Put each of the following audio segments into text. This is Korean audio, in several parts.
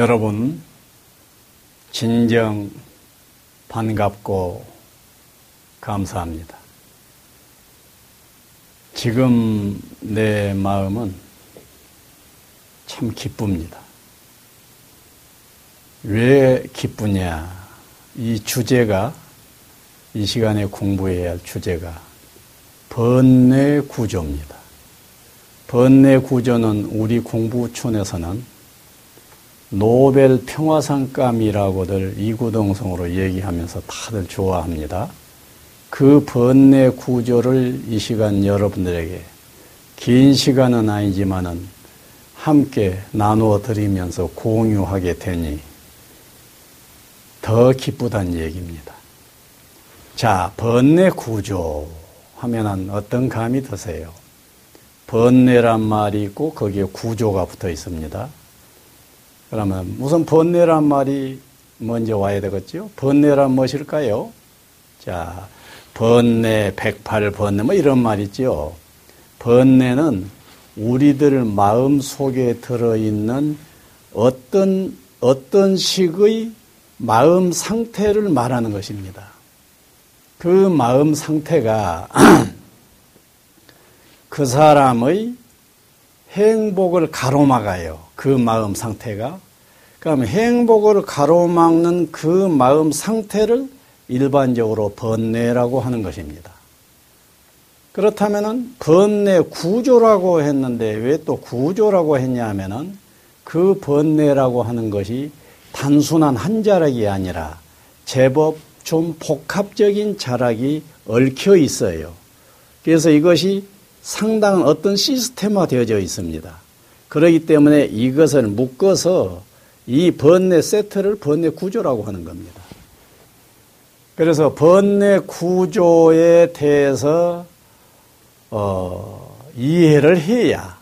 여러분, 진정 반갑고 감사합니다. 지금 내 마음은 참 기쁩니다. 왜 기쁘냐? 이 주제가 이 시간에 공부해야 할 주제가 번뇌 구조입니다. 번뇌 구조는 우리 공부촌에서는 노벨 평화상감이라고들 이구동성으로 얘기하면서 다들 좋아합니다. 그 번뇌 구조를 이 시간 여러분들에게 긴 시간은 아니지만은 함께 나누어 드리면서 공유하게 되니 더 기쁘다는 얘기입니다. 자, 번뇌 구조 하면은 어떤 감이 드세요? 번뇌란 말이 있고 거기에 구조가 붙어 있습니다. 그러면 무슨 번뇌란 말이 먼저 와야 되겠죠? 번뇌란 무엇일까요? 자, 번뇌, 백팔 번뇌 뭐 이런 말 있죠. 번뇌는 우리들 마음 속에 들어있는 어떤 어떤 식의 마음 상태를 말하는 것입니다. 그 마음 상태가 그 사람의 행복을 가로막아요. 그 마음 상태가. 그럼 행복을 가로막는 그 마음 상태를 일반적으로 번뇌라고 하는 것입니다. 그렇다면 번뇌 구조라고 했는데 왜 또 구조라고 했냐 하면은 그 번뇌라고 하는 것이 단순한 한 자락이 아니라 제법 좀 복합적인 자락이 얽혀 있어요. 그래서 이것이 상당한 어떤 시스템화 되어져 있습니다. 그렇기 때문에 이것을 묶어서 이 번뇌 세트를 번뇌 구조라고 하는 겁니다. 그래서 번뇌 구조에 대해서 어, 이해를 해야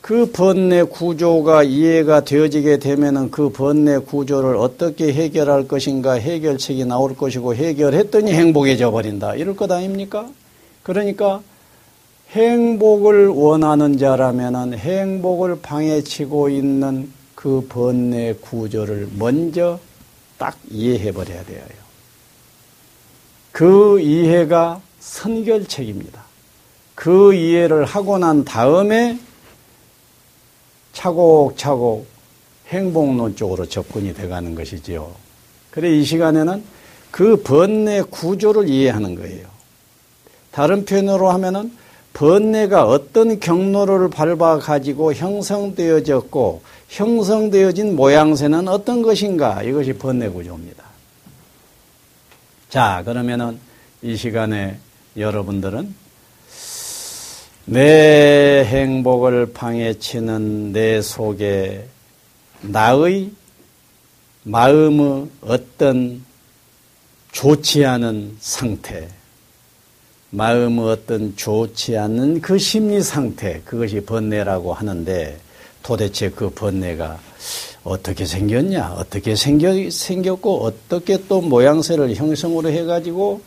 그 번뇌 구조가 이해가 되어지게 되면은 그 번뇌 구조를 어떻게 해결할 것인가 해결책이 나올 것이고 해결했더니 행복해져 버린다 이럴 것 아닙니까? 그러니까 행복을 원하는 자라면은 행복을 방해치고 있는 그 번뇌 구조를 먼저 딱 이해해 버려야 돼요. 그 이해가 선결책입니다. 그 이해를 하고 난 다음에 차곡차곡 행복론 쪽으로 접근이 돼가는 것이지요. 그래 이 시간에는 그 번뇌 구조를 이해하는 거예요. 다른 표현으로 하면은 번뇌가 어떤 경로를 밟아 가지고 형성되어졌고 형성되어진 모양새는 어떤 것인가 이것이 번뇌 구조입니다. 자 그러면은 이 시간에 여러분들은 내 행복을 방해치는 내 속에 나의 마음의 어떤 좋지 않은 상태, 마음의 어떤 좋지 않은 그 심리 상태, 그것이 번뇌라고 하는데 도대체 그 번뇌가 어떻게 생겼냐, 어떻게 생겨, 생겼고, 어떻게 또 모양새를 형성으로 해가지고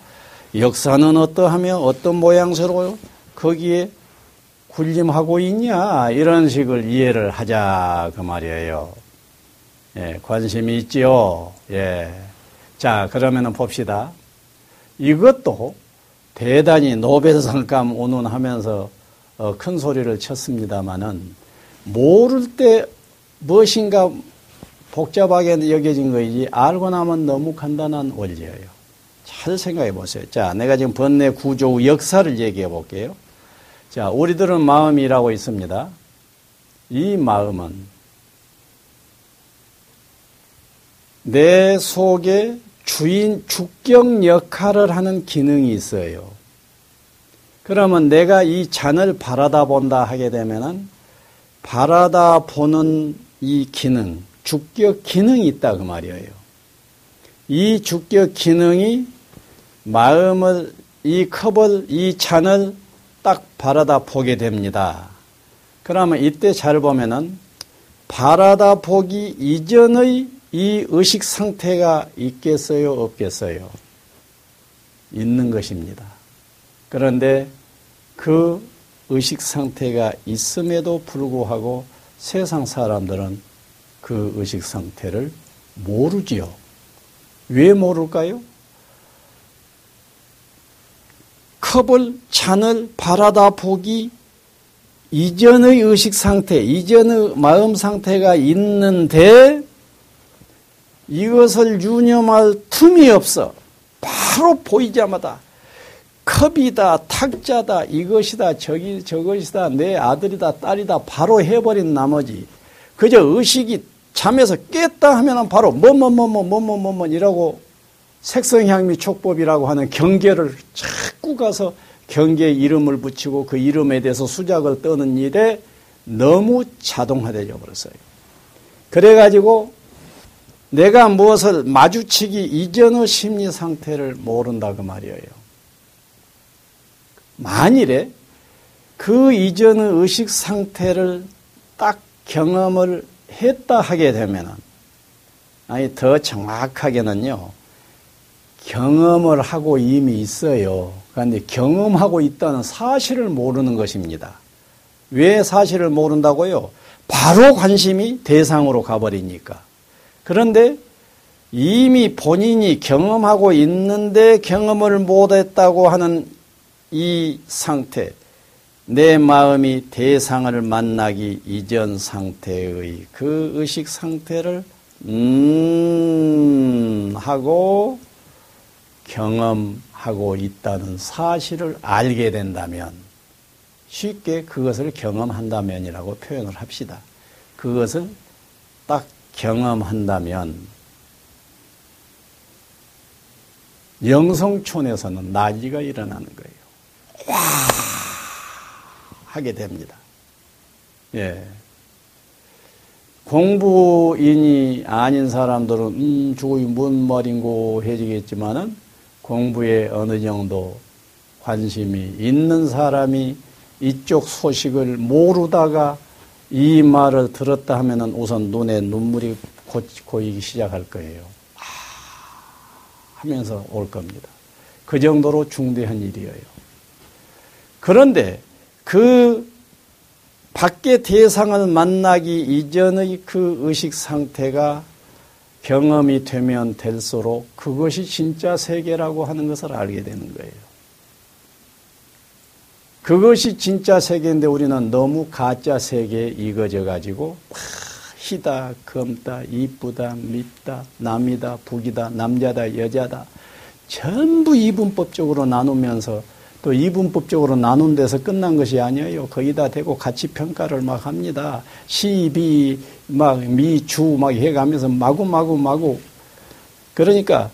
역사는 어떠하며 어떤 모양새로 거기에 군림하고 있냐 이런 식을 이해를 하자 그 말이에요. 예, 관심이 있지요. 예. 자 그러면은 봅시다. 이것도 대단히 노벨상감 운운하면서 어, 큰 소리를 쳤습니다마는 모를 때 무엇인가 복잡하게 여겨진 거이지 알고 나면 너무 간단한 원리예요. 잘 생각해 보세요. 자, 내가 지금 번뇌 구조 역사를 얘기해 볼게요. 자, 우리들은 마음이라고 있습니다. 이 마음은 내 속에 주인 주격 역할을 하는 기능이 있어요. 그러면 내가 이 잔을 바라다 본다 하게 되면은 바라다 보는 이 기능, 주격 기능이 있다 그 말이에요. 이 주격 기능이 마음을 이 컵을 이 잔을 딱 바라다 보게 됩니다. 그러면 이때 잘 보면은 바라다 보기 이전의 이 의식 상태가 있겠어요, 없겠어요? 있는 것입니다. 그런데 그 의식 상태가 있음에도 불구하고 세상 사람들은 그 의식 상태를 모르지요. 왜 모를까요? 컵을 잔을 바라다 보기 이전의 의식 상태, 이전의 마음 상태가 있는데 이것을 유념할 틈이 없어 바로 보이자마자 컵이다 탁자다 이것이다 저기 저것이다 내 아들이다 딸이다 바로 해버린 나머지 그저 의식이 잠에서 깼다 하면은 바로 뭐, 뭐, 뭐, 뭐뭐뭐뭐뭐뭐뭐뭐 이라고 색성향미 촉법이라고 하는 경계를 자꾸 가서 경계에 이름을 붙이고 그 이름에 대해서 수작을 떠는 일에 너무 자동화되어 버렸어요. 그래가지고 내가 무엇을 마주치기 이전의 심리 상태를 모른다 그 말이에요. 만일에 그 이전의 의식 상태를 딱 경험을 했다 하게 되면은 아니 더 정확하게는요. 경험을 하고 이미 있어요. 그런데 경험하고 있다는 사실을 모르는 것입니다. 왜 사실을 모른다고요? 바로 관심이 대상으로 가버리니까. 그런데 이미 본인이 경험하고 있는데 경험을 못했다고 하는 이 상태, 내 마음이 대상을 만나기 이전 상태의 그 의식 상태를 음 하고 경험하고 있다는 사실을 알게 된다면 쉽게 그것을 경험한다면이라고 표현을 합시다. 그것을 딱 경험한다면 영성촌에서는 나지가 일어나는 거예요. 와 하게 됩니다. 예. 공부인이 아닌 사람들은 음 저거 뭔 말인고 해지겠지만은 공부에 어느 정도 관심이 있는 사람이 이쪽 소식을 모르다가 이 말을 들었다 하면은 우선 눈에 눈물이 고이기 시작할 거예요. 아, 하면서 올 겁니다. 그 정도로 중대한 일이에요. 그런데 그 밖의 대상을 만나기 이전의 그 의식 상태가 경험이 되면 될수록 그것이 진짜 세계라고 하는 것을 알게 되는 거예요. 그것이 진짜 세계인데 우리는 너무 가짜 세계에 익어져 가지고 희다, 검다, 이쁘다, 밉다, 남이다, 북이다, 남자다, 여자다 전부 이분법적으로 나누면서 또 이분법적으로 나눈 데서 끝난 것이 아니에요. 거기다 대고 가치 평가를 막 합니다. 시, 비, 막 미, 주 막 해가면서 마구 마구 마구 그러니까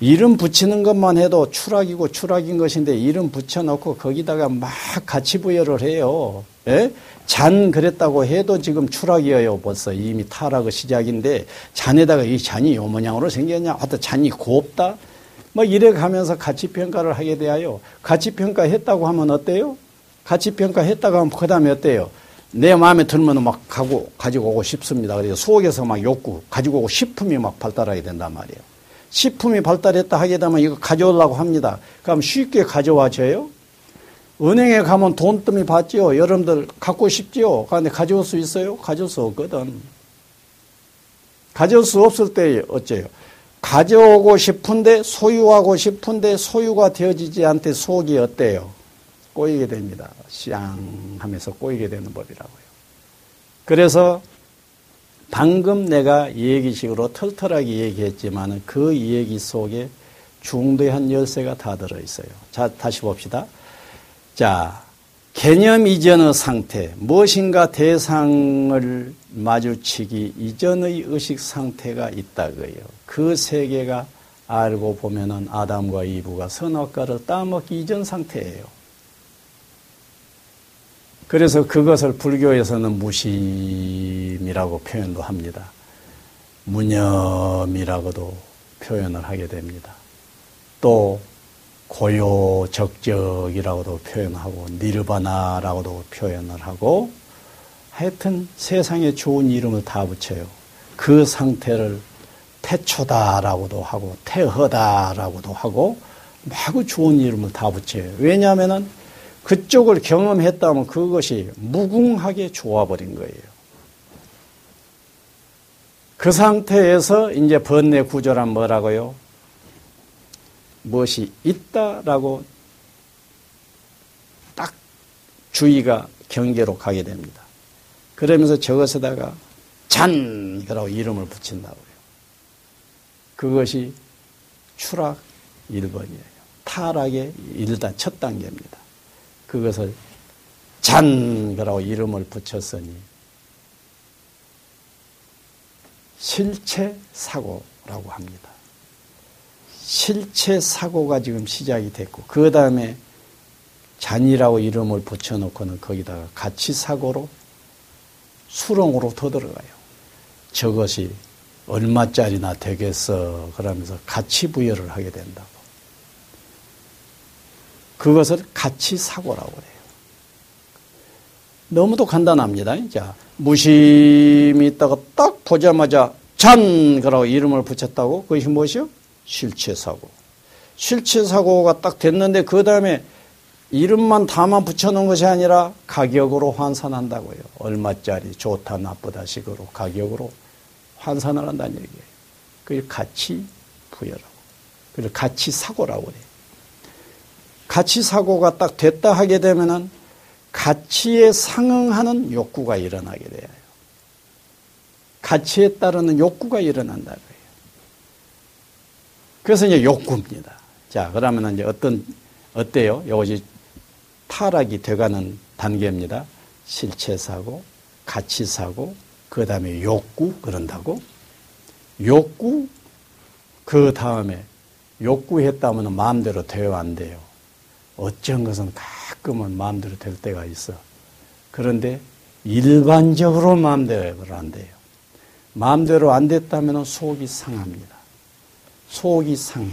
이름 붙이는 것만 해도 추락이고 추락인 것인데 이름 붙여놓고 거기다가 막 가치 부여를 해요. 예? 잔 그랬다고 해도 지금 추락이에요. 벌써 이미 타락의 시작인데 잔에다가 이 잔이 요 모양으로 생겼냐? 하여튼 잔이 곱다? 뭐 이래 가면서 가치 평가를 하게 되어요. 가치 평가했다고 하면 어때요? 가치 평가했다고 하면 그 다음에 어때요? 내 마음에 들면 막 가고 가지고 오고 싶습니다. 그래서 속에서 막 욕구 가지고 오고 싶음이 막 발달하게 된단 말이에요. 식품이 발달했다 하게 되면 이거 가져오려고 합니다. 그럼 쉽게 가져와져요? 은행에 가면 돈뜸이 받지요. 여러분들 갖고 싶지요. 그런데 가져올 수 있어요? 가져올 수 없거든. 가져올 수 없을 때 어째요? 가져오고 싶은데 소유하고 싶은데 소유가 되어지지 않대 속이 어때요? 꼬이게 됩니다. 쌍 하면서 꼬이게 되는 법이라고요. 그래서 방금 내가 얘기식으로 털털하게 얘기했지만 그 얘기 속에 중대한 열쇠가 다 들어있어요. 자, 다시 봅시다. 자, 개념 이전의 상태, 무엇인가 대상을 마주치기 이전의 의식 상태가 있다고요. 그 세계가 알고 보면은 아담과 이브가 선악과를 따먹기 이전 상태예요. 그래서 그것을 불교에서는 무심이라고 표현도 합니다. 무념이라고도 표현을 하게 됩니다. 또 고요적적이라고도 표현하고 니르바나라고도 표현을 하고 하여튼 세상에 좋은 이름을 다 붙여요. 그 상태를 태초다라고도 하고 태허다라고도 하고 마구 좋은 이름을 다 붙여요. 왜냐하면 그쪽을 경험했다면 그것이 무궁하게 좋아버린 거예요. 그 상태에서 이제 번뇌 구조란 뭐라고요? 무엇이 있다라고 딱 주의가 경계로 가게 됩니다. 그러면서 저것에다가 잔! 그라고 이름을 붙인다고요. 그것이 추락 1번이에요. 타락의 일단 첫 단계입니다. 그것을 잔! 그라고 이름을 붙였으니 실체 사고라고 합니다. 실체 사고가 지금 시작이 됐고 그 다음에 잔이라고 이름을 붙여놓고는 거기다가 가치 사고로 수렁으로 더 들어가요. 저것이 얼마짜리나 되겠어 그러면서 가치 부여를 하게 된다고. 그것을 가치 사고라고 그래요. 너무도 간단합니다. 자, 무심히 있다가 딱 보자마자 잔! 그라고 이름을 붙였다고? 그것이 무엇이요? 실체사고. 실체사고가 딱 됐는데 그 다음에 이름만 다만 붙여놓은 것이 아니라 가격으로 환산한다고요. 얼마짜리, 좋다, 나쁘다 식으로 가격으로 환산을 한다는 얘기예요. 그게 가치 부여라고. 그래서 가치 사고라고 그래요. 가치 사고가 딱 됐다 하게 되면은 가치에 상응하는 욕구가 일어나게 돼요. 가치에 따르는 욕구가 일어난다고요. 그래서 이제 욕구입니다. 자, 그러면 이제 어떤, 어때요? 이것이 타락이 돼가는 단계입니다. 실체사고, 가치사고, 그 다음에 욕구, 그런다고. 욕구, 그 다음에 욕구했다면 마음대로 돼요, 안 돼요? 어쩐 것은 가끔은 마음대로 될 때가 있어. 그런데 일반적으로 마음대로 안 돼요. 마음대로 안 됐다면 속이 상합니다. 속이 상해.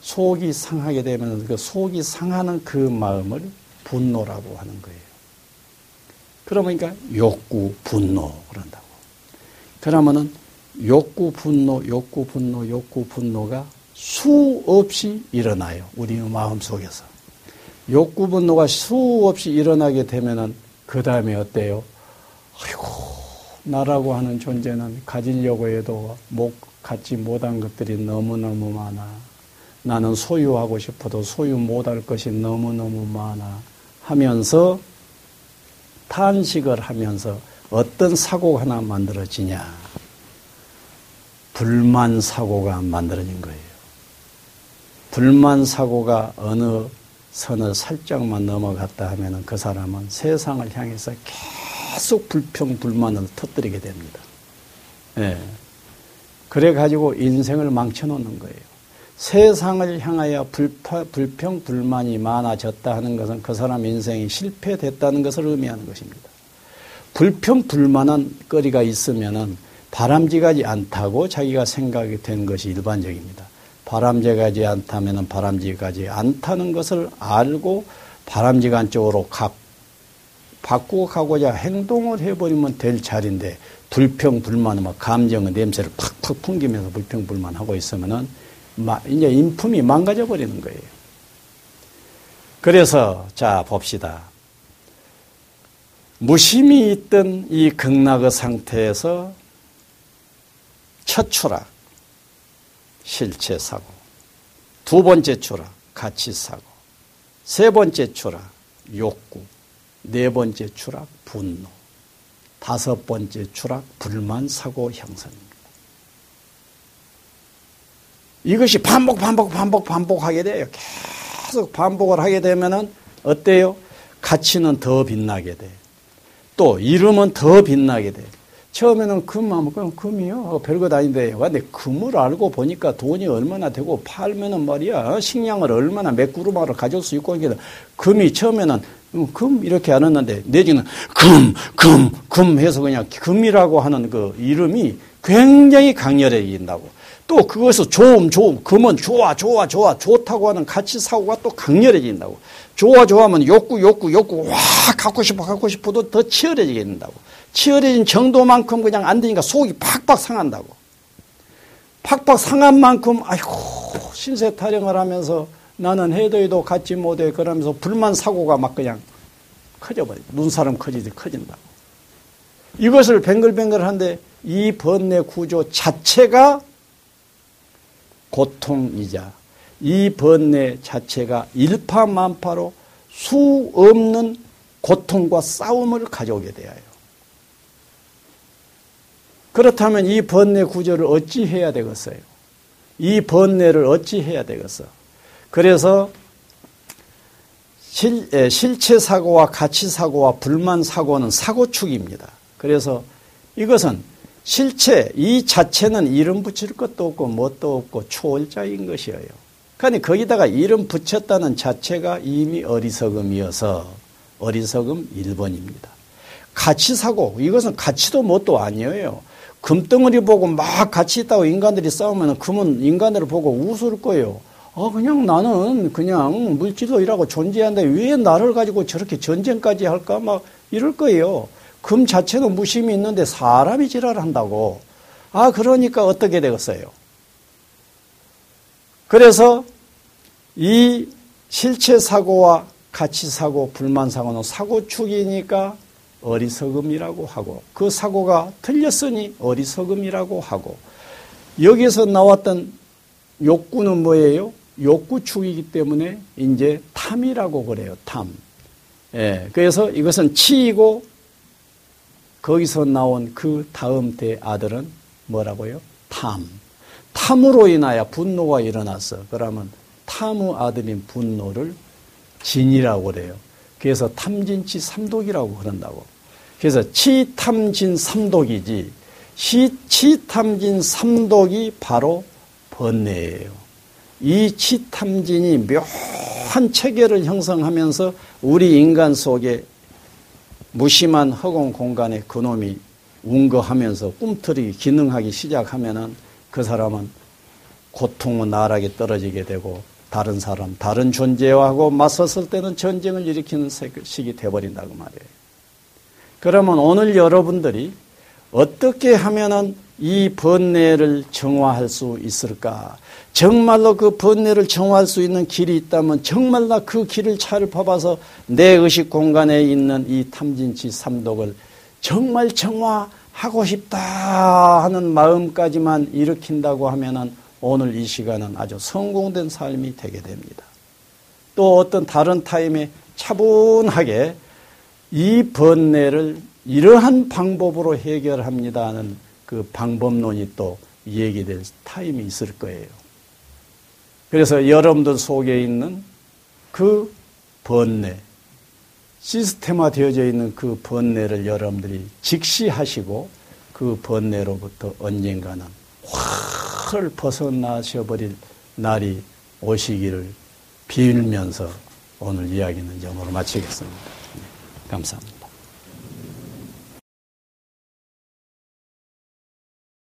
속이 상하게 되면 그 속이 상하는 그 마음을 분노라고 하는 거예요. 그러니까 욕구, 분노 그런다고. 그러면은 욕구, 분노, 욕구, 분노, 욕구, 분노가 수없이 일어나요. 우리의 마음 속에서. 욕구 분노가 수없이 일어나게 되면은 그 다음에 어때요? 아이고 나라고 하는 존재는 가지려고 해도 못 갖지 못한 것들이 너무너무 많아. 나는 소유하고 싶어도 소유 못할 것이 너무너무 많아. 하면서 탄식을 하면서 어떤 사고가 하나 만들어지냐. 불만 사고가 만들어진 거예요. 불만 사고가 어느 선을 살짝만 넘어갔다 하면 그 사람은 세상을 향해서 계속 불평, 불만을 터뜨리게 됩니다. 예. 그래 가지고 인생을 망쳐놓는 거예요. 세상을 향하여 불파, 불평, 불만이 많아졌다 하는 것은 그 사람 인생이 실패됐다는 것을 의미하는 것입니다. 불평, 불만한 거리가 있으면은 바람직하지 않다고 자기가 생각이 된 것이 일반적입니다. 바람직하지 않다면 바람직하지 않다는 것을 알고 바람직한 쪽으로 가, 바꾸고 가고자 행동을 해버리면 될 자리인데 불평, 불만, 막 감정의 냄새를 팍팍 풍기면서 불평, 불만 하고 있으면은 이제 인품이 망가져 버리는 거예요. 그래서 자 봅시다. 무심히 있던 이 극락의 상태에서 첫 추락, 실체 사고. 두 번째 추락, 가치 사고. 세 번째 추락, 욕구. 네 번째 추락, 분노. 다섯 번째 추락, 불만 사고 형성입니다. 이것이 반복, 반복, 반복, 반복하게 돼요. 계속 반복을 하게 되면은 어때요? 가치는 더 빛나게 돼. 또 이름은 더 빛나게 돼. 처음에는 금하면 금이요. 어, 별것 아닌데. 근데 금을 알고 보니까 돈이 얼마나 되고 팔면은 말이야. 어, 식량을 얼마나 몇 그루마로 가져올 수 있고 그러니까 금이 처음에는 음, 금 이렇게 알았는데 내지는 금, 금, 금 해서 그냥 금이라고 하는 그 이름이 굉장히 강렬해진다고. 또 그것을 좋음, 좋음, 금은 좋아, 좋아, 좋아, 좋다고 하는 가치 사고가 또 강렬해진다고. 좋아, 좋아하면 욕구, 욕구, 욕구, 와, 갖고 싶어, 갖고 싶어도 더 치열해지게 된다고. 치열해진 정도만큼 그냥 안 되니까 속이 팍팍 상한다고. 팍팍 상한 만큼 아이고 신세 타령을 하면서 나는 해도 해도 갖지 못해 그러면서 불만 사고가 막 그냥 커져버려. 눈사람 커지듯 커진다고. 이것을 뱅글뱅글한데 이 번뇌 구조 자체가 고통이자 이 번뇌 자체가 일파만파로 수 없는 고통과 싸움을 가져오게 되어요. 그렇다면 이 번뇌 구조를 어찌 해야 되겠어요? 이 번뇌를 어찌 해야 되겠어? 그래서 실, 실체 사고와 가치 사고와 불만 사고는 사고축입니다. 그래서 이것은 실체 이 자체는 이름 붙일 것도 없고 뭣도 없고 초월자인 것이에요. 그러니 거기다가 이름 붙였다는 자체가 이미 어리석음이어서 어리석음 1번입니다. 가치사고 이것은 가치도 뭣도 아니에요. 금덩어리 보고 막 가치 있다고 인간들이 싸우면 금은 인간들을 보고 웃을 거예요. 아 그냥 나는 그냥 물질로 일하고 존재한다. 왜 나를 가지고 저렇게 전쟁까지 할까 막 이럴 거예요. 금 자체는 무심이 있는데 사람이 지랄한다고. 아 그러니까 어떻게 되겠어요? 그래서 이 실체 사고와 가치 사고, 불만 사고는 사고축이니까 어리석음이라고 하고 그 사고가 틀렸으니 어리석음이라고 하고 여기서 나왔던 욕구는 뭐예요? 욕구축이기 때문에 이제 탐이라고 그래요. 탐. 예, 그래서 이것은 치이고 거기서 나온 그 다음 대 아들은 뭐라고요? 탐. 탐으로 인하여 분노가 일어났어. 그러면 탐의 아들인 분노를 진이라고 그래요. 그래서 탐진치 삼독이라고 그런다고. 그래서 치탐진 삼독이지 시, 치탐진 삼독이 바로 번뇌예요. 이 치탐진이 묘한 체계를 형성하면서 우리 인간 속에 무심한 허공 공간에 그놈이 운거하면서 꿈틀이 기능하기 시작하면은 그 사람은 고통은 나락에 떨어지게 되고 다른 사람, 다른 존재하고 맞섰을 때는 전쟁을 일으키는 식이 되어버린다고 말이에요. 그러면 오늘 여러분들이 어떻게 하면은 이 번뇌를 정화할 수 있을까? 정말로 그 번뇌를 정화할 수 있는 길이 있다면 정말 나그 길을 차를 뽑아서 내 의식 공간에 있는 이 탐진치 삼독을 정말 정화하고 싶다 하는 마음까지만 일으킨다고 하면은 오늘 이 시간은 아주 성공된 삶이 되게 됩니다. 또 어떤 다른 타임에 차분하게 이 번뇌를 이러한 방법으로 해결합니다는 그 방법론이 또 얘기될 타임이 있을 거예요. 그래서 여러분들 속에 있는 그 번뇌, 시스템화 되어져 있는 그 번뇌를 여러분들이 직시하시고 그 번뇌로부터 언젠가는 확 벗어나셔 버릴 날이 오시기를 빌면서 오늘 이야기는 영어로 마치겠습니다. 감사합니다.